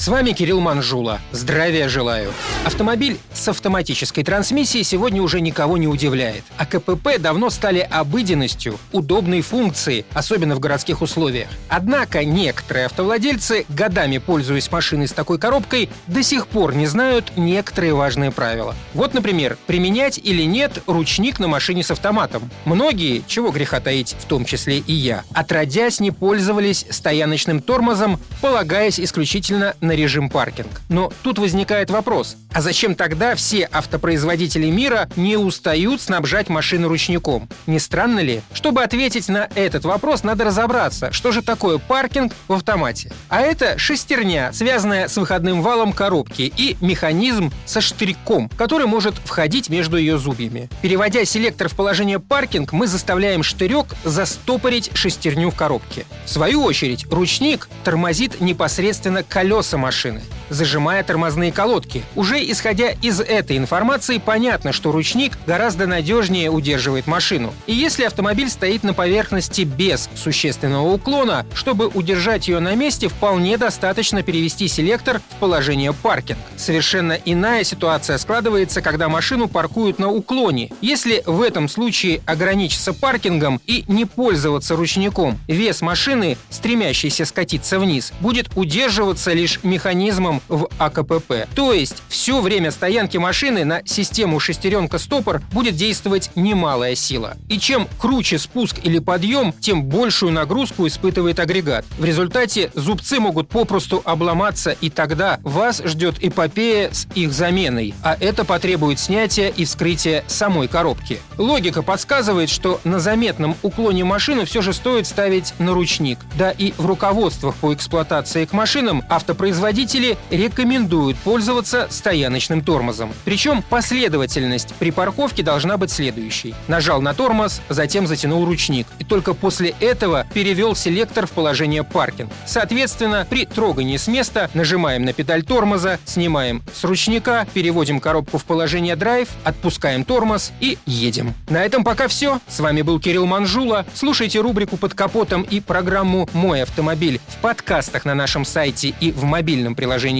С вами Кирилл Манжула. Здравия желаю. Автомобиль с автоматической трансмиссией сегодня уже никого не удивляет. А КПП давно стали обыденностью, удобной функцией, особенно в городских условиях. Однако некоторые автовладельцы, годами пользуясь машиной с такой коробкой, до сих пор не знают некоторые важные правила. Вот, например, применять или нет ручник на машине с автоматом. Многие, чего греха таить, в том числе и я, отродясь не пользовались стояночным тормозом, полагаясь исключительно на режим паркинг. Но тут возникает вопрос, а зачем тогда все автопроизводители мира не устают снабжать машины ручником? Не странно ли? Чтобы ответить на этот вопрос, надо разобраться, что же такое паркинг в автомате. А это шестерня, связанная с выходным валом коробки и механизм со штырьком, который может входить между ее зубьями. Переводя селектор в положение паркинг, мы заставляем штырек застопорить шестерню в коробке. В свою очередь, ручник тормозит непосредственно колеса машины, зажимая тормозные колодки. Уже исходя из этой информации, понятно, что ручник гораздо надежнее удерживает машину. И если автомобиль стоит на поверхности без существенного уклона, чтобы удержать ее на месте, вполне достаточно перевести селектор в положение паркинг. Совершенно иная ситуация складывается, когда машину паркуют на уклоне. Если в этом случае ограничиться паркингом и не пользоваться ручником, вес машины, стремящийся скатиться вниз, будет удерживаться лишь механизмом в АКПП. То есть все время стоянки машины на систему шестеренка-стопор будет действовать немалая сила. И чем круче спуск или подъем, тем большую нагрузку испытывает агрегат. В результате зубцы могут попросту обломаться, и тогда вас ждет эпопея с их заменой, а это потребует снятия и вскрытия самой коробки. Логика подсказывает, что на заметном уклоне машины все же стоит ставить на ручник. Да и в руководствах по эксплуатации к машинам автопроизводители рекомендуют пользоваться стояночным тормозом. Причем последовательность при парковке должна быть следующей. Нажал на тормоз, затем затянул ручник. И только после этого перевел селектор в положение паркинг. Соответственно, при трогании с места нажимаем на педаль тормоза, снимаем с ручника, переводим коробку в положение драйв, отпускаем тормоз и едем. На этом пока все. С вами был Кирилл Манжула. Слушайте рубрику «Под капотом» и программу «Мой автомобиль» в подкастах на нашем сайте и в мобильном приложении